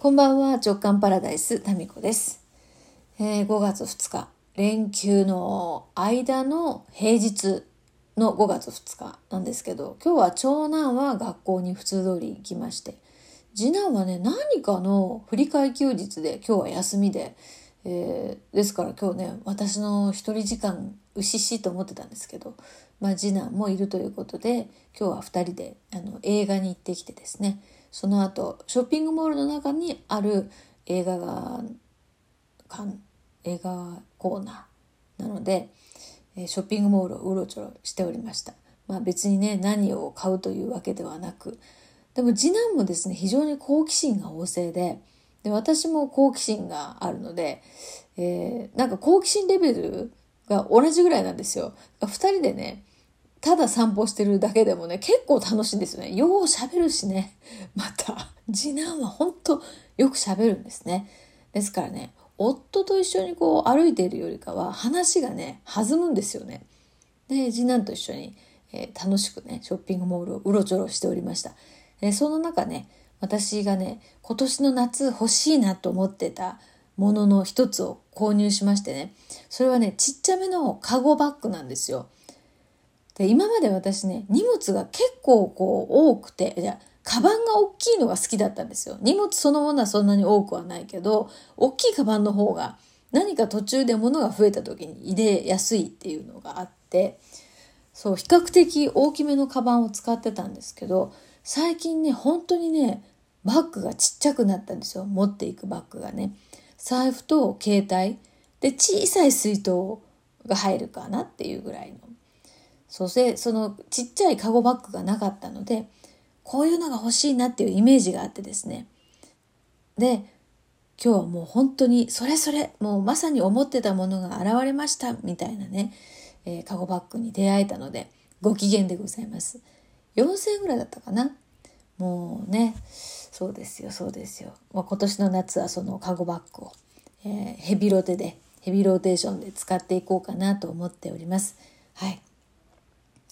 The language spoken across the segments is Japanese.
こんばんは、直感パラダイス、タミコです。えー、5月2日、連休の間の平日の5月2日なんですけど、今日は長男は学校に普通通り行きまして、次男はね、何かの振り替え休日で今日は休みで、えー、ですから今日ね、私の一人時間、うししと思ってたんですけど、まあ次男もいるということで、今日は2人であの映画に行ってきてですね、その後、ショッピングモールの中にある映画が、映画コーナーなので、ショッピングモールをうろちょろしておりました。まあ別にね、何を買うというわけではなく、でも次男もですね、非常に好奇心が旺盛で、で私も好奇心があるので、えー、なんか好奇心レベルが同じぐらいなんですよ。二人でね、ただ散歩してるだけでもね、結構楽しいんですよね。よう喋るしね。また、次男は本当よく喋るんですね。ですからね、夫と一緒にこう歩いているよりかは話がね、弾むんですよね。で、次男と一緒に、えー、楽しくね、ショッピングモールをうろちょろしておりました。でその中ね、私がね、今年の夏欲しいなと思ってたものの一つを購入しましてね、それはね、ちっちゃめのカゴバッグなんですよ。で、今まで私ね、荷物が結構こう多くて、じゃカバンが大きいのが好きだったんですよ。荷物そのものはそんなに多くはないけど、大きいカバンの方が何か途中で物が増えた時に入れやすいっていうのがあって、そう、比較的大きめのカバンを使ってたんですけど、最近ね、本当にね、バッグがちっちゃくなったんですよ。持っていくバッグがね。財布と携帯で小さい水筒が入るかなっていうぐらいのそしてそのちっちゃいカゴバッグがなかったのでこういうのが欲しいなっていうイメージがあってですね。で今日はもう本当にそれそれもうまさに思ってたものが現れましたみたいなね、えー、カゴバッグに出会えたのでご機嫌でございます。4000円ぐらいだったかな？もうねそうですよそうですよ、まあ、今年の夏はそのカゴバッグを、えー、ヘビロテでヘビローテーションで使っていこうかなと思っております。はい。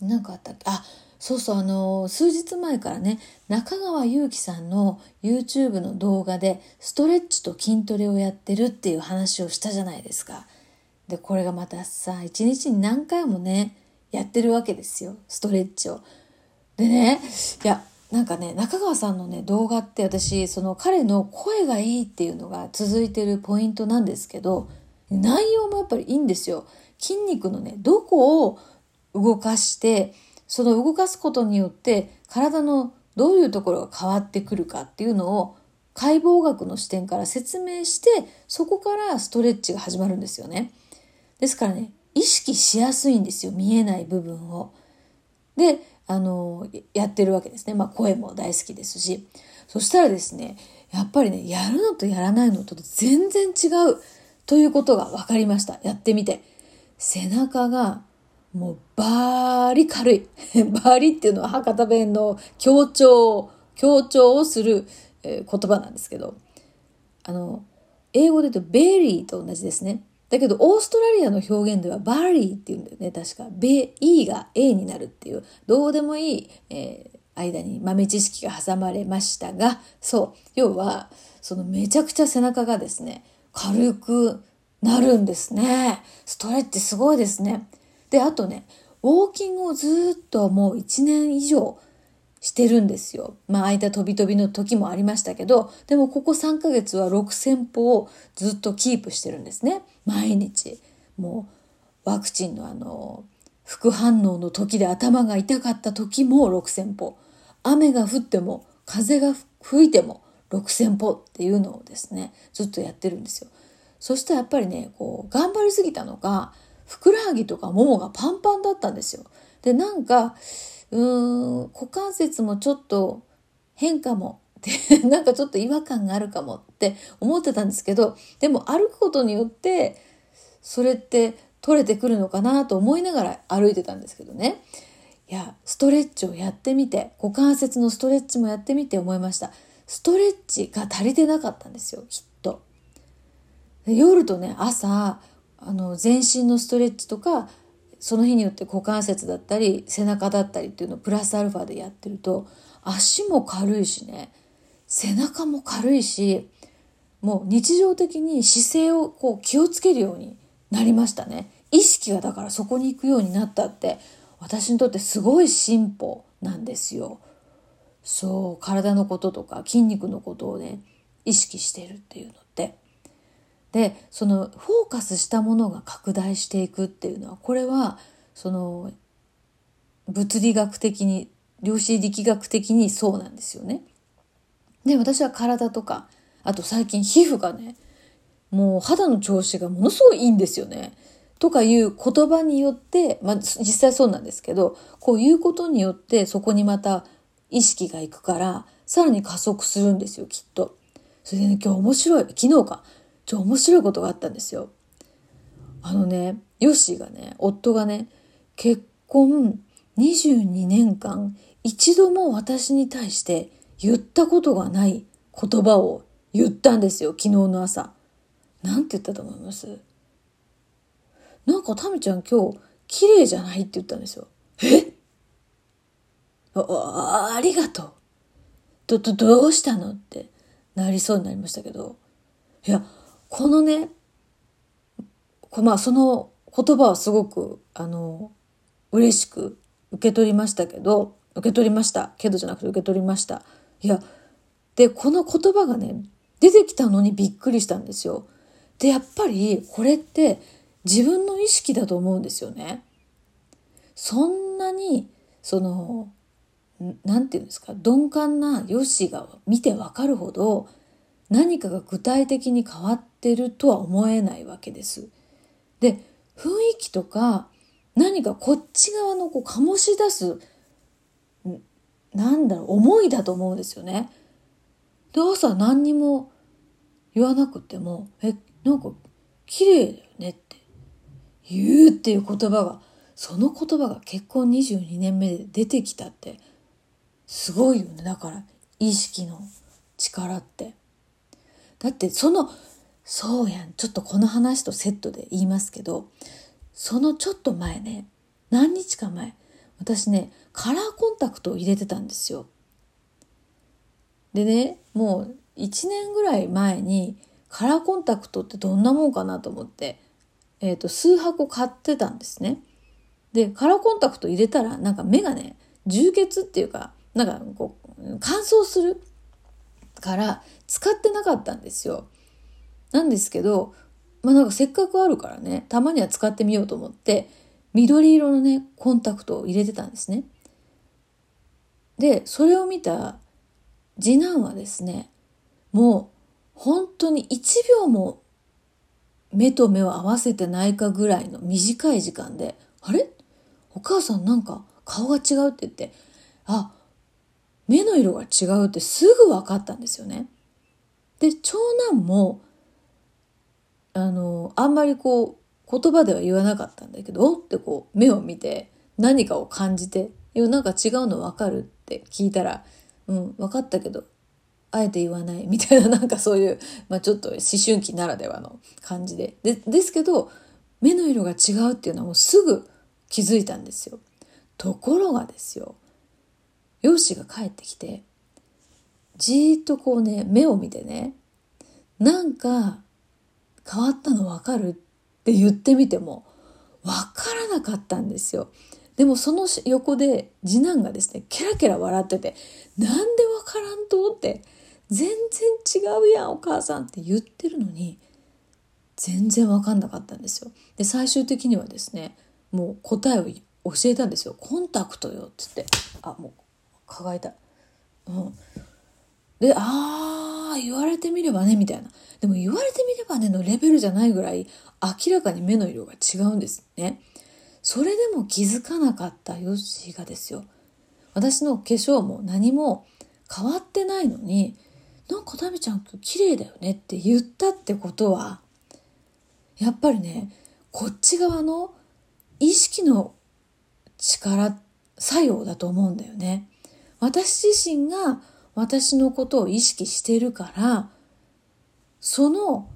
何かあったあそうそうあの数日前からね中川祐樹さんの YouTube の動画でストレッチと筋トレをやってるっていう話をしたじゃないですか。でこれがまたさ一日に何回もねやってるわけですよストレッチを。でねいやなんかね中川さんのね動画って私その彼の声がいいっていうのが続いてるポイントなんですけど内容もやっぱりいいんですよ。筋肉のねどこを動かして、その動かすことによって体のどういうところが変わってくるかっていうのを解剖学の視点から説明して、そこからストレッチが始まるんですよね。ですからね、意識しやすいんですよ、見えない部分を。で、あの、やってるわけですね。まあ声も大好きですし。そしたらですね、やっぱりね、やるのとやらないのと全然違うということが分かりました。やってみて。背中がもうバーリ軽い。バーリっていうのは博多弁の強調、強調をする、え、言葉なんですけど、あの、英語で言うと very と同じですね。だけど、オーストラリアの表現ではバーリーって言うんだよね、確か。ベ、E が A になるっていう、どうでもいい、えー、間に豆知識が挟まれましたが、そう。要は、そのめちゃくちゃ背中がですね、軽くなるんですね。ストレッチすごいですね。で、あとね、ウォーキングをずっともう1年以上してるんですよ。まあ、空いた飛び飛びの時もありましたけど、でもここ3ヶ月は6000歩をずっとキープしてるんですね。毎日。もう、ワクチンのあの、副反応の時で頭が痛かった時も6000歩。雨が降っても、風が吹いても6000歩っていうのをですね、ずっとやってるんですよ。そしてやっぱりね、こう、頑張りすぎたのか、ふくらはぎとかももがパンパンだったんですよ。で、なんか、うーん、股関節もちょっと変かもって なんかちょっと違和感があるかもって思ってたんですけど、でも歩くことによって、それって取れてくるのかなと思いながら歩いてたんですけどね。いや、ストレッチをやってみて、股関節のストレッチもやってみて思いました。ストレッチが足りてなかったんですよ、きっと。夜とね、朝、あの全身のストレッチとかその日によって股関節だったり背中だったりっていうのをプラスアルファでやってると足も軽いしね背中も軽いしもう日常的に姿勢をこう気をつけるようになりましたね。意識がだからそこに行くようになったって私にとってすごい進歩なんですよ。そう体のこととか筋肉のことをね意識してるっていうのって。でそのフォーカスしたものが拡大していくっていうのはこれはその物理学的に量子力学的にそうなんですよね。で私は体とかあと最近皮膚がねもう肌の調子がものすごいいいんですよね。とかいう言葉によって、まあ実際そうなんですけど、こういうことによってそこにまた意識がいくから、さらに加速するんですよ、きっと。それでね、今日面白い、昨日か、ちょ、面白いことがあったんですよ。あのね、ヨッシーがね、夫がね、結婚22年間、一度も私に対して言ったことがない言葉を言ったんですよ、昨日の朝。なんて言ったと思います？なんかタミちゃん今日綺麗じゃないって言ったんですよ。え？あありがとう。ど、ど、どうしたの？ってなりそうになりましたけど。いや、このね、まあその言葉はすごく、あの、嬉しく受け取りましたけど、受け取りました。けどじゃなくて受け取りました。いや、で、この言葉がね、出てきたのにびっくりしたんですよ。で、やっぱりこれって自分の意識だと思うんですよね。そんなに、その、なんていうんですか、鈍感なヨッシーが見てわかるほど何かが具体的に変わってるとは思えないわけです。で、雰囲気とか何かこっち側のこう醸し出す、なんだろう、思いだと思うんですよね。で、朝何にも言わなくても、え、なんか綺麗だよねって言うっていう言葉が、その言葉が結婚22年目で出てきたって、すごいよね。だから、意識の力って。だってその、そうやん。ちょっとこの話とセットで言いますけど、そのちょっと前ね、何日か前、私ね、カラーコンタクトを入れてたんですよ。でね、もう1年ぐらい前にカラーコンタクトってどんなもんかなと思って、えっ、ー、と、数箱買ってたんですね。で、カラーコンタクト入れたら、なんか目がね、充血っていうか、なんかこう、乾燥するから使ってなかったんですよ。なんですけど、まあなんかせっかくあるからね、たまには使ってみようと思って、緑色のね、コンタクトを入れてたんですね。で、それを見た次男はですね、もう本当に1秒も目と目を合わせてないかぐらいの短い時間で、あれ？お母さんなんか顔が違うって言って、あ、目の色が違うってすぐ分かったんですよね。で、長男も、あの、あんまりこう、言葉では言わなかったんだけど、ってこう、目を見て何かを感じて、いや、なんか違うの分かるって聞いたら、うん、分かったけど、あえて言わないみたいななんかそういう、まあちょっと思春期ならではの感じで。で、ですけど、目の色が違うっていうのはもうすぐ気づいたんですよ。ところがですよ、容姿が帰ってきて、じーっとこうね、目を見てね、なんか変わったのわかるって言ってみても、わからなかったんですよ。でもその横で次男がですね、ケラケラ笑ってて、なんでわからんとって、全然違うやんお母さんって言ってるのに、全然わかんなかったんですよ。で、最終的にはですね、もう答えを教えたんですよ。コンタクトよって言って。あ、もう、輝いた。うん。で、あ言われてみればね、みたいな。でも言われてみればねのレベルじゃないぐらい明らかに目の色が違うんですね。それでも気づかなかったヨッシーがですよ。私の化粧も何も変わってないのに、なんかタミちゃん今日綺麗だよねって言ったってことは、やっぱりね、こっち側の意識の力、作用だと思うんだよね。私自身が私のことを意識してるから、その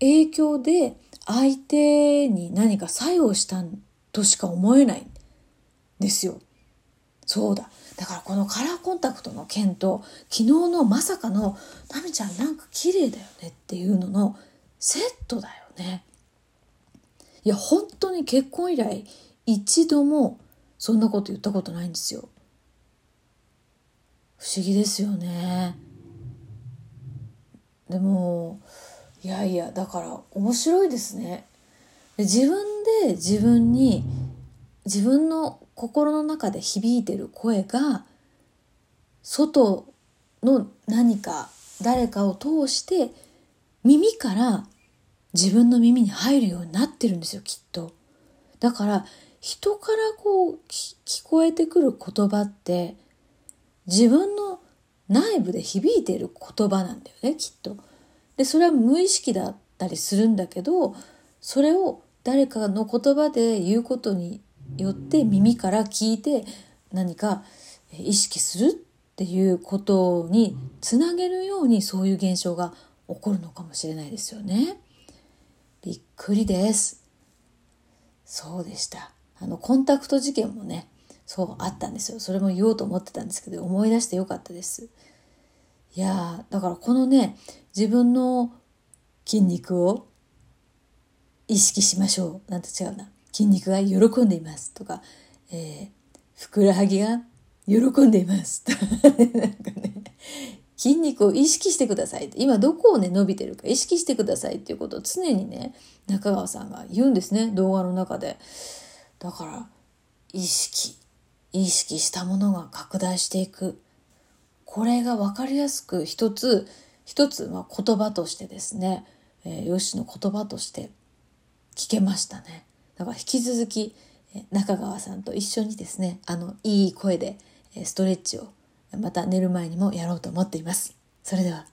影響で相手に何か作用したとしか思えないんですよ。そうだ。だからこのカラーコンタクトの件と昨日のまさかの「タミちゃんなんか綺麗だよね」っていうののセットだよね。いや本当に結婚以来一度もそんなこと言ったことないんですよ。不思議ですよね。でもいやいやだから面白いですね。自分で自分に自分の心の中で響いてる声が外の何か誰かを通して耳から自分の耳に入るようになってるんですよきっと。だから人からこう聞こえてくる言葉って自分の内部で響いている言葉なんだよねきっと。でそれは無意識だったりするんだけどそれを誰かの言葉で言うことによって耳から聞いて何か意識するっていうことにつなげるようにそういう現象が起こるのかもしれないですよね。びっくりです。そうでした。あのコンタクト事件もねそうあったんですよ。それも言おうと思ってたんですけど思い出してよかったです。いやだからこのね自分の筋肉を意識しましょう。なんて違うな。筋肉が喜んでいます。とか、えー、ふくらはぎが喜んでいます。とかなんかね。筋肉を意識してください。って今どこをね伸びてるか。意識してください。っていうことを常にね中川さんが言うんですね。動画の中で。だから意識。意識したものが拡大していくこれが分かりやすく一つ一つ、まあ、言葉としてですね、えー、よしの言葉として聞けましたね。だから引き続き中川さんと一緒にですね、あの、いい声でストレッチをまた寝る前にもやろうと思っています。それでは。